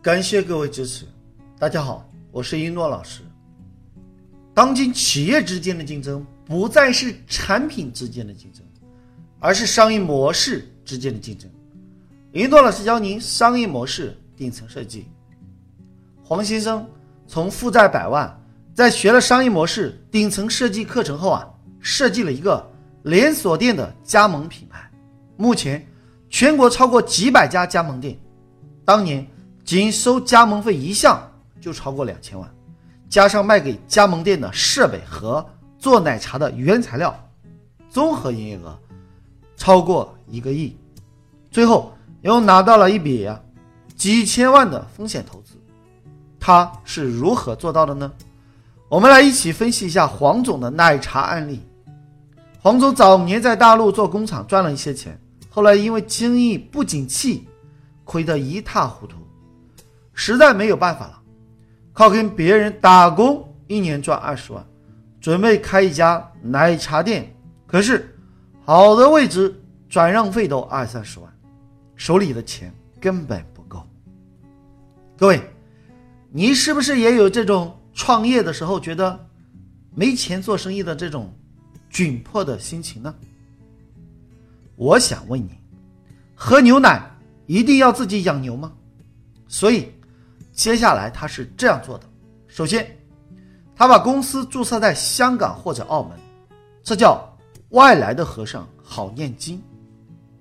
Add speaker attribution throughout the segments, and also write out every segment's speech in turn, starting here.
Speaker 1: 感谢各位支持。大家好，我是一诺老师。当今企业之间的竞争不再是产品之间的竞争，而是商业模式之间的竞争。一诺老师教您商业模式顶层设计。黄先生从负债百万，在学了商业模式顶层设计课程后啊，设计了一个连锁店的加盟品牌。目前全国超过几百家加盟店，当年仅收加盟费一项就超过两千万。加上卖给加盟店的设备和做奶茶的原材料，综合营业额超过一个亿，最后又拿到了一笔啊几千万的风险投资，他是如何做到的呢？我们来一起分析一下黄总的奶茶案例。黄总早年在大陆做工厂赚了一些钱，后来因为经营不景气，亏得一塌糊涂，实在没有办法了。靠跟别人打工，一年赚二十万，准备开一家奶茶店。可是，好的位置转让费都二三十万，手里的钱根本不够。各位，你是不是也有这种创业的时候觉得没钱做生意的这种窘迫的心情呢？我想问你，喝牛奶一定要自己养牛吗？所以。接下来他是这样做的：首先，他把公司注册在香港或者澳门，这叫外来的和尚好念经。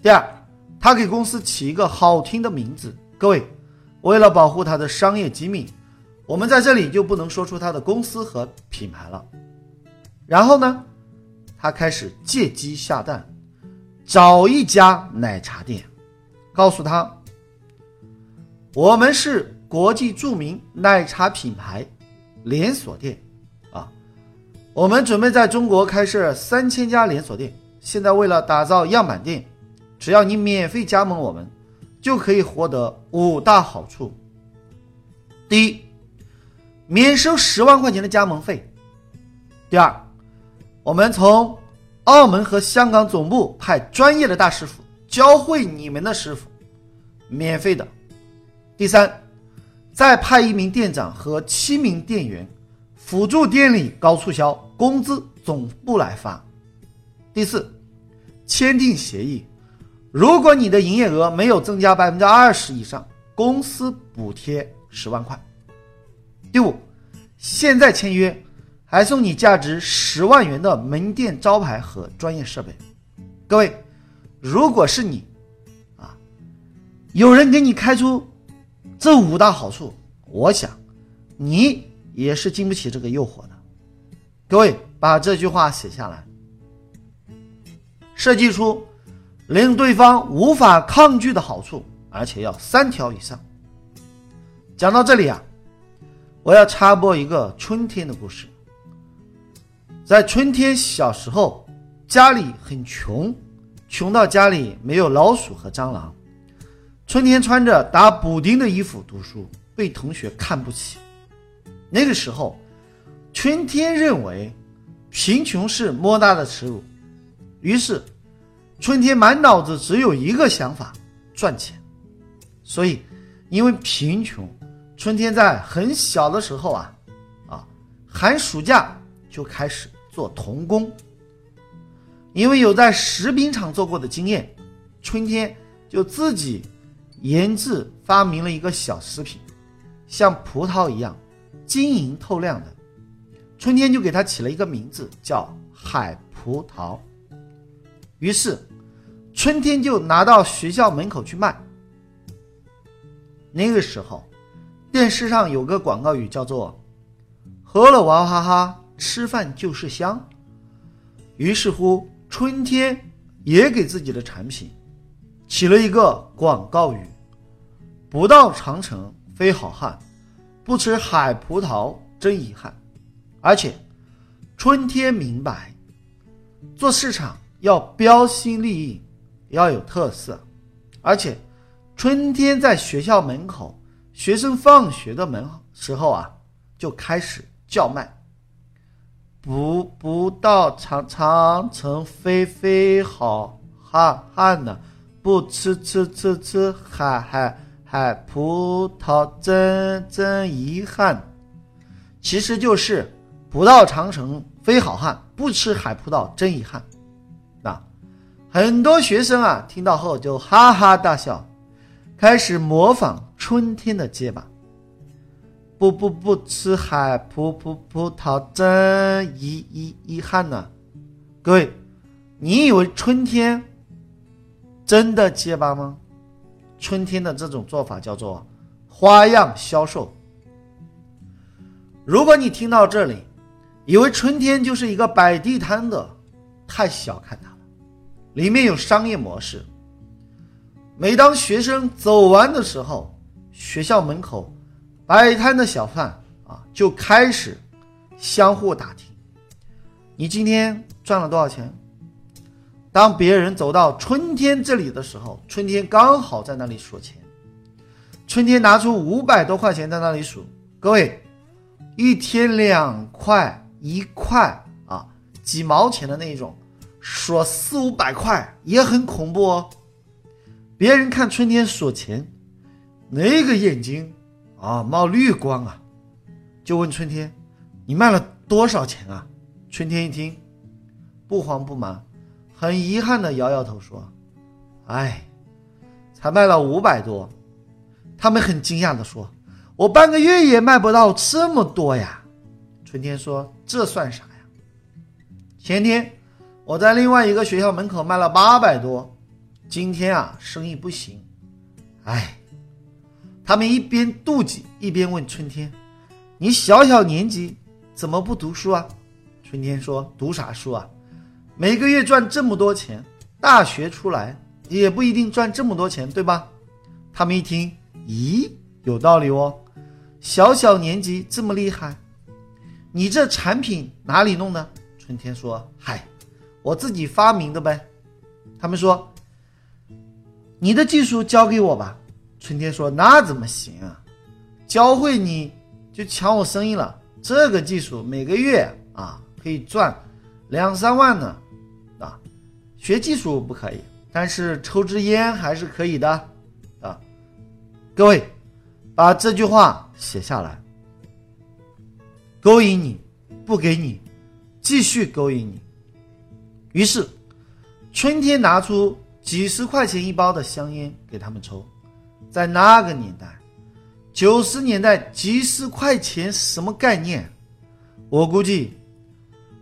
Speaker 1: 第二，他给公司起一个好听的名字。各位，为了保护他的商业机密，我们在这里就不能说出他的公司和品牌了。然后呢，他开始借机下蛋，找一家奶茶店，告诉他，我们是。国际著名奶茶品牌连锁店，啊，我们准备在中国开设三千家连锁店。现在为了打造样板店，只要你免费加盟我们，就可以获得五大好处。第一，免收十万块钱的加盟费。第二，我们从澳门和香港总部派专业的大师傅教会你们的师傅，免费的。第三。再派一名店长和七名店员辅助店里高促销，工资总部来发。第四，签订协议，如果你的营业额没有增加百分之二十以上，公司补贴十万块。第五，现在签约还送你价值十万元的门店招牌和专业设备。各位，如果是你，啊，有人给你开出。这五大好处，我想你也是经不起这个诱惑的。各位把这句话写下来，设计出令对方无法抗拒的好处，而且要三条以上。讲到这里啊，我要插播一个春天的故事。在春天小时候，家里很穷，穷到家里没有老鼠和蟑螂。春天穿着打补丁的衣服读书，被同学看不起。那个时候，春天认为贫穷是莫大的耻辱，于是春天满脑子只有一个想法：赚钱。所以，因为贫穷，春天在很小的时候啊，啊，寒暑假就开始做童工。因为有在食品厂做过的经验，春天就自己。研制发明了一个小食品，像葡萄一样晶莹透亮的。春天就给它起了一个名字，叫海葡萄。于是，春天就拿到学校门口去卖。那个时候，电视上有个广告语叫做“喝了娃哈哈，吃饭就是香”。于是乎，春天也给自己的产品。起了一个广告语：“不到长城非好汉，不吃海葡萄真遗憾。”而且，春天明白，做市场要标新立异，要有特色。而且，春天在学校门口，学生放学的门时候啊，就开始叫卖：“不不到长长城非非好汉汉呢。”不吃吃吃吃海海海葡萄真真遗憾，其实就是不到长城非好汉，不吃海葡萄真遗憾。那很多学生啊听到后就哈哈大笑，开始模仿春天的结巴。不不不吃海葡葡葡萄真遗遗遗憾呢。各位，你以为春天真的结巴吗？春天的这种做法叫做花样销售。如果你听到这里，以为春天就是一个摆地摊的，太小看它了。里面有商业模式。每当学生走完的时候，学校门口摆摊的小贩啊就开始相互打听：“你今天赚了多少钱？”当别人走到春天这里的时候，春天刚好在那里数钱。春天拿出五百多块钱在那里数。各位，一天两块、一块啊，几毛钱的那种，数四五百块也很恐怖哦。别人看春天数钱，那个眼睛啊冒绿光啊，就问春天：“你卖了多少钱啊？”春天一听，不慌不忙。很遗憾的摇摇头说：“哎，才卖了五百多。”他们很惊讶的说：“我半个月也卖不到这么多呀。”春天说：“这算啥呀？前天我在另外一个学校门口卖了八百多，今天啊生意不行。”哎，他们一边妒忌一边问春天：“你小小年纪怎么不读书啊？”春天说：“读啥书啊？”每个月赚这么多钱，大学出来也不一定赚这么多钱，对吧？他们一听，咦，有道理哦。小小年纪这么厉害，你这产品哪里弄的？春天说：“嗨，我自己发明的呗。”他们说：“你的技术交给我吧。”春天说：“那怎么行啊？教会你就抢我生意了。这个技术每个月啊可以赚两三万呢。”学技术不可以，但是抽支烟还是可以的，啊！各位，把这句话写下来。勾引你，不给你，继续勾引你。于是，春天拿出几十块钱一包的香烟给他们抽。在那个年代，九十年代几十块钱什么概念？我估计，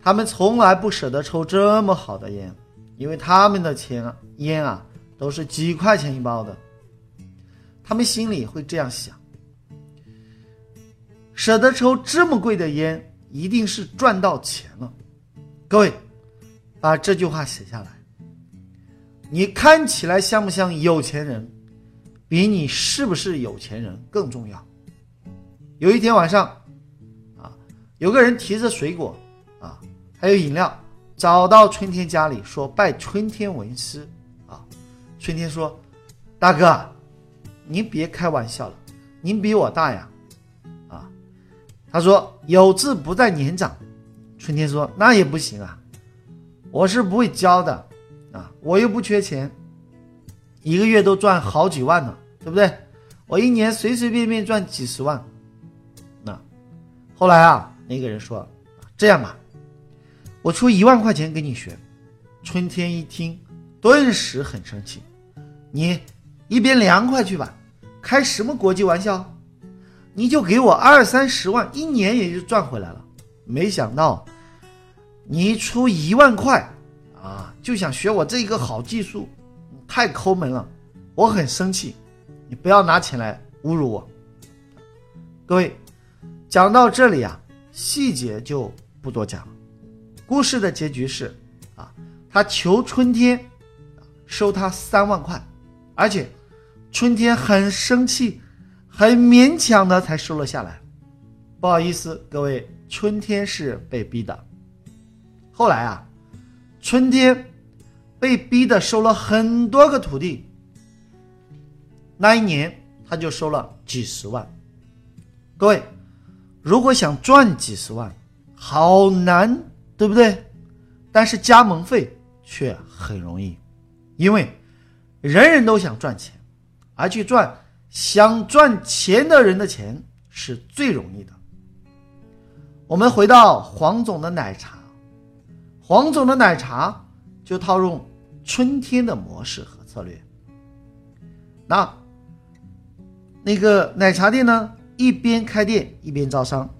Speaker 1: 他们从来不舍得抽这么好的烟。因为他们的钱啊烟啊都是几块钱一包的，他们心里会这样想：舍得抽这么贵的烟，一定是赚到钱了。各位，把这句话写下来。你看起来像不像有钱人，比你是不是有钱人更重要。有一天晚上，啊，有个人提着水果，啊，还有饮料。找到春天家里说拜春天为师，啊，春天说：“大哥，您别开玩笑了，您比我大呀，啊。”他说：“有志不在年长。”春天说：“那也不行啊，我是不会教的，啊，我又不缺钱，一个月都赚好几万呢，对不对？我一年随随便便赚几十万。”那后来啊，那个人说：“这样吧。”我出一万块钱给你学，春天一听，顿时很生气。你一边凉快去吧，开什么国际玩笑？你就给我二三十万，一年也就赚回来了。没想到，你出一万块啊，就想学我这一个好技术，太抠门了，我很生气。你不要拿钱来侮辱我。各位，讲到这里啊，细节就不多讲了。故事的结局是，啊，他求春天收他三万块，而且春天很生气，很勉强的才收了下来。不好意思，各位，春天是被逼的。后来啊，春天被逼的收了很多个徒弟，那一年他就收了几十万。各位，如果想赚几十万，好难。对不对？但是加盟费却很容易，因为人人都想赚钱，而去赚想赚钱的人的钱是最容易的。我们回到黄总的奶茶，黄总的奶茶就套用春天的模式和策略。那那个奶茶店呢，一边开店一边招商，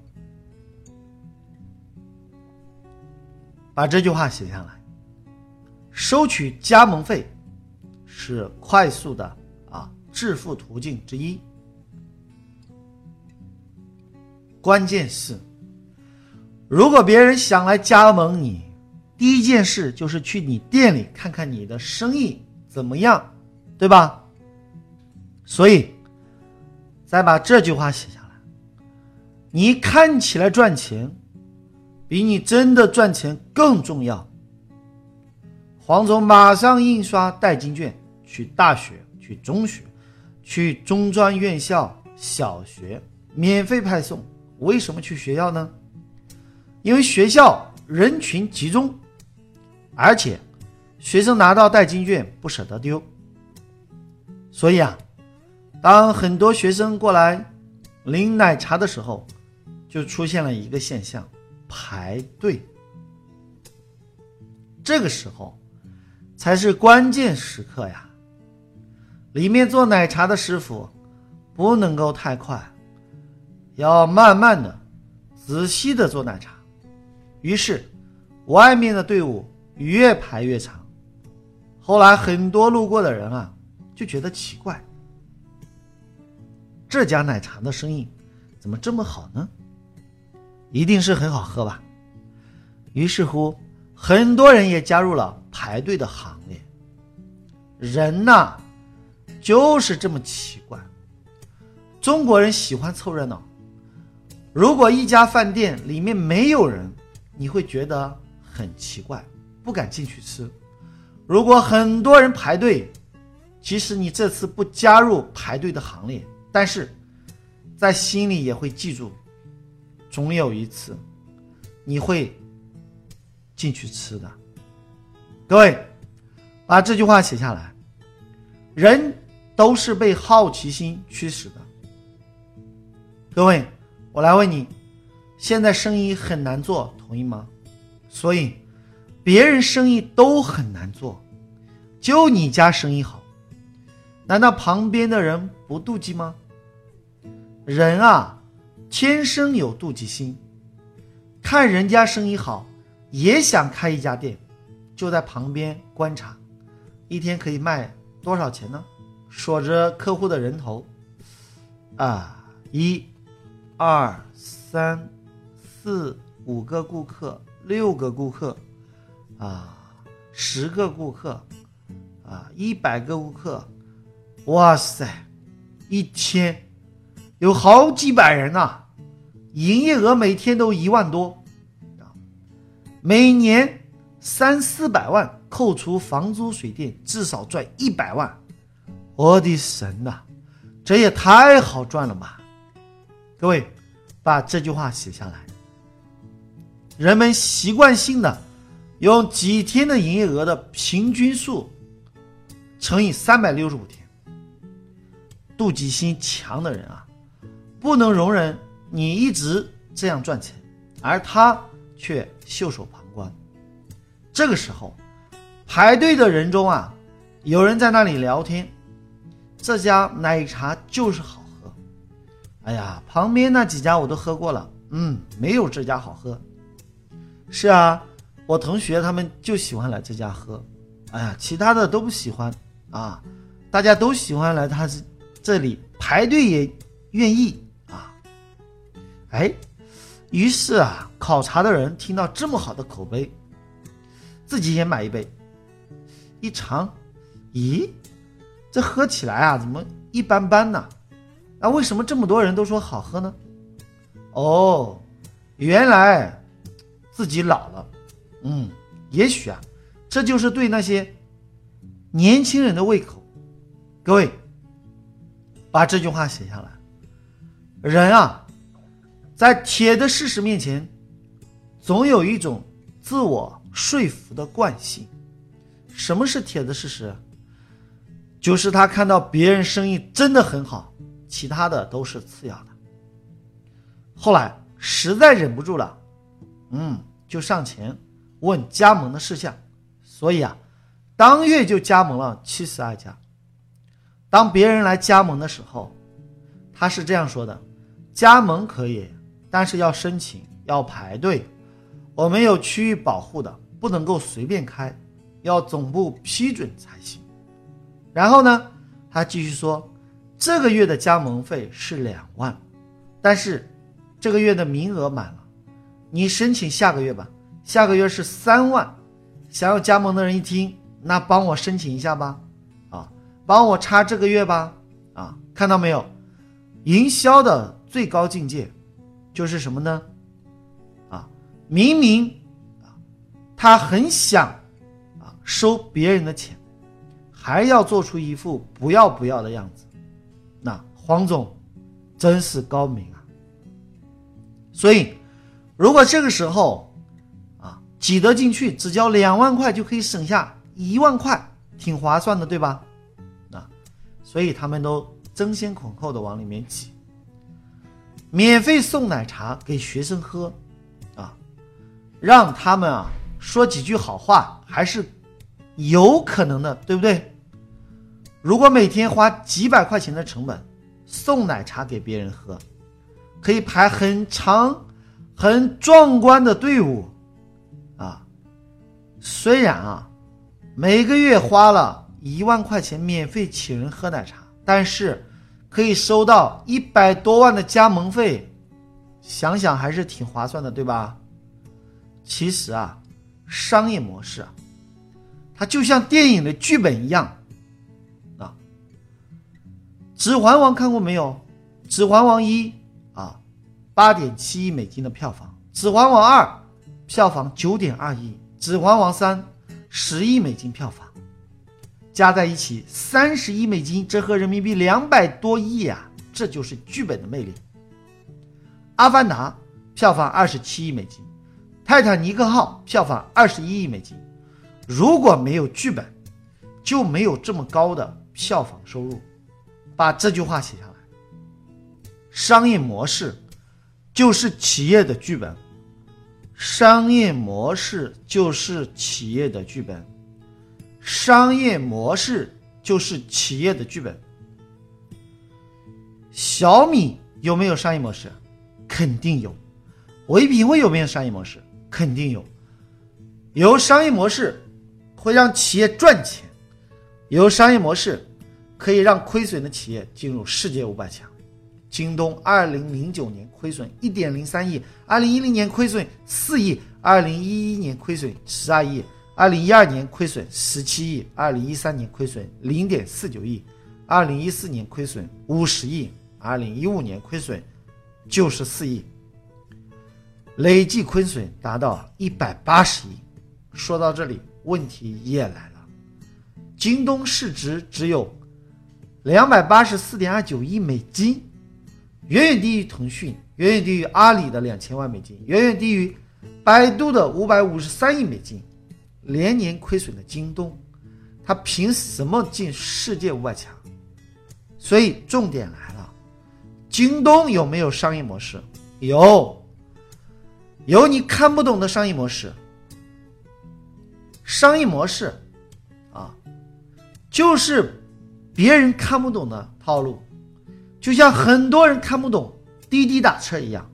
Speaker 1: 把这句话写下来，收取加盟费是快速的啊。致富途径之一，关键是，如果别人想来加盟你，第一件事就是去你店里看看你的生意怎么样，对吧？所以，再把这句话写下来。你看起来赚钱，比你真的赚钱更重要。黄总马上印刷代金券，去大学，去中学。去中专院校、小学免费派送。为什么去学校呢？因为学校人群集中，而且学生拿到代金券不舍得丢。所以啊，当很多学生过来领奶茶的时候，就出现了一个现象：排队。这个时候才是关键时刻呀。里面做奶茶的师傅不能够太快，要慢慢的、仔细的做奶茶。于是，外面的队伍越排越长。后来，很多路过的人啊就觉得奇怪：这家奶茶的生意怎么这么好呢？一定是很好喝吧？于是乎，很多人也加入了排队的行列。人呐。就是这么奇怪，中国人喜欢凑热闹。如果一家饭店里面没有人，你会觉得很奇怪，不敢进去吃。如果很多人排队，即使你这次不加入排队的行列，但是在心里也会记住，总有一次你会进去吃的。各位，把这句话写下来，人。都是被好奇心驱使的。各位，我来问你，现在生意很难做，同意吗？所以，别人生意都很难做，就你家生意好，难道旁边的人不妒忌吗？人啊，天生有妒忌心，看人家生意好，也想开一家店，就在旁边观察，一天可以卖多少钱呢？数着客户的人头，啊，一、二、三、四、五个顾客，六个顾客，啊，十个顾客，啊，一百个顾客，哇塞，一天有好几百人呐，营业额每天都一万多，啊，每年三四百万，扣除房租水电，至少赚一百万。我的神呐，这也太好赚了吧！各位，把这句话写下来。人们习惯性的用几天的营业额的平均数乘以三百六十五天。妒忌心强的人啊，不能容忍你一直这样赚钱，而他却袖手旁观。这个时候，排队的人中啊，有人在那里聊天。这家奶茶就是好喝，哎呀，旁边那几家我都喝过了，嗯，没有这家好喝。是啊，我同学他们就喜欢来这家喝，哎呀，其他的都不喜欢啊。大家都喜欢来他这里排队也愿意。哎，于是啊，考察的人听到这么好的口碑，自己也买一杯，一尝，咦？这喝起来啊，怎么一般般呢？那为什么这么多人都说好喝呢？哦，原来自己老了。嗯，也许啊，这就是对那些年轻人的胃口。各位，把这句话写下来。人啊，在铁的事实面前，总有一种自我说服的惯性。什么是铁的事实？就是他看到别人生意真的很好，其他的都是次要的。后来实在忍不住了，嗯，就上前问加盟的事项，所以啊，当月就加盟了七十二家。当别人来加盟的时候，他是这样说的：加盟可以，但是要申请，要排队，我们有区域保护的，不能够随便开，要总部批准才行。然后呢，他继续说，这个月的加盟费是两万，但是这个月的名额满了，你申请下个月吧，下个月是三万。想要加盟的人一听，那帮我申请一下吧，啊，帮我插这个月吧，啊，看到没有？营销的最高境界就是什么呢？啊，明明啊，他很想啊收别人的钱。还要做出一副不要不要的样子，那黄总真是高明啊！所以，如果这个时候啊挤得进去，只交两万块就可以省下一万块，挺划算的，对吧？啊，所以他们都争先恐后的往里面挤，免费送奶茶给学生喝，啊，让他们啊说几句好话，还是有可能的，对不对？如果每天花几百块钱的成本送奶茶给别人喝，可以排很长、很壮观的队伍，啊，虽然啊，每个月花了一万块钱免费请人喝奶茶，但是可以收到一百多万的加盟费，想想还是挺划算的，对吧？其实啊，商业模式啊，它就像电影的剧本一样。《啊指环王》看过没有？《指环王一》啊，八点七亿美金的票房；《指环王二》票房九点二亿；《指环王三》十亿美金票房，加在一起三十亿美金，折合人民币两百多亿啊！这就是剧本的魅力。《阿凡达》票房二十七亿美金，《泰坦尼克号》票房二十一亿美金。如果没有剧本，就没有这么高的票房收入。把这句话写下来。商业模式就是企业的剧本，商业模式就是企业的剧本，商业模式就是企业的剧本。小米有没有商业模式？肯定有。唯品会有没有商业模式？肯定有。有商业模式会让企业赚钱，有商业模式。可以让亏损的企业进入世界五百强。京东二零零九年亏损一点零三亿，二零一零年亏损四亿，二零一一年亏损十二亿，二零一二年亏损十七亿，二零一三年亏损零点四九亿，二零一四年亏损五十亿，二零一五年亏损九十四亿，累计亏损达到一百八十亿。说到这里，问题也来了，京东市值只有。两百八十四点二九亿美金，远远低于腾讯，远远低于阿里的两千万美金，远远低于百度的五百五十三亿美金，连年亏损的京东，它凭什么进世界五百强？所以重点来了，京东有没有商业模式？有，有你看不懂的商业模式。商业模式，啊，就是。别人看不懂的套路，就像很多人看不懂滴滴打车一样，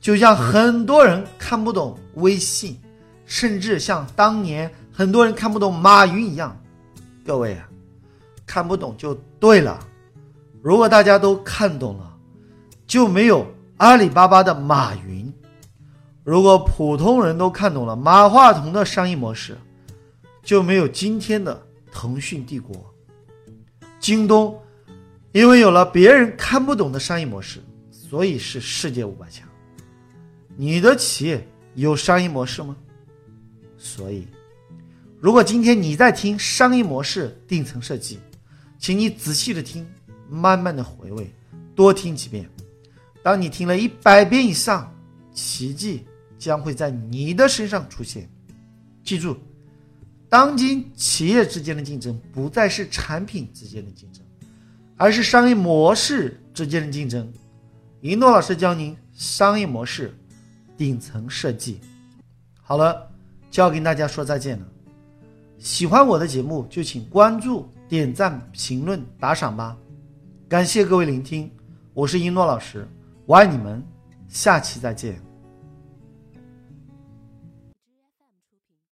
Speaker 1: 就像很多人看不懂微信，甚至像当年很多人看不懂马云一样。各位，看不懂就对了。如果大家都看懂了，就没有阿里巴巴的马云；如果普通人都看懂了马化腾的商业模式，就没有今天的腾讯帝国。京东，因为有了别人看不懂的商业模式，所以是世界五百强。你的企业有商业模式吗？所以，如果今天你在听商业模式顶层设计，请你仔细的听，慢慢的回味，多听几遍。当你听了一百遍以上，奇迹将会在你的身上出现。记住，当今企业之间的竞争不再是产品之间的竞争，而是商业模式之间的竞争。一诺老师教您商业模式顶层设计。好了，就要跟大家说再见了。喜欢我的节目就请关注、点赞、评论、打赏吧。感谢各位聆听，我是一诺老师，我爱你们，下期再见。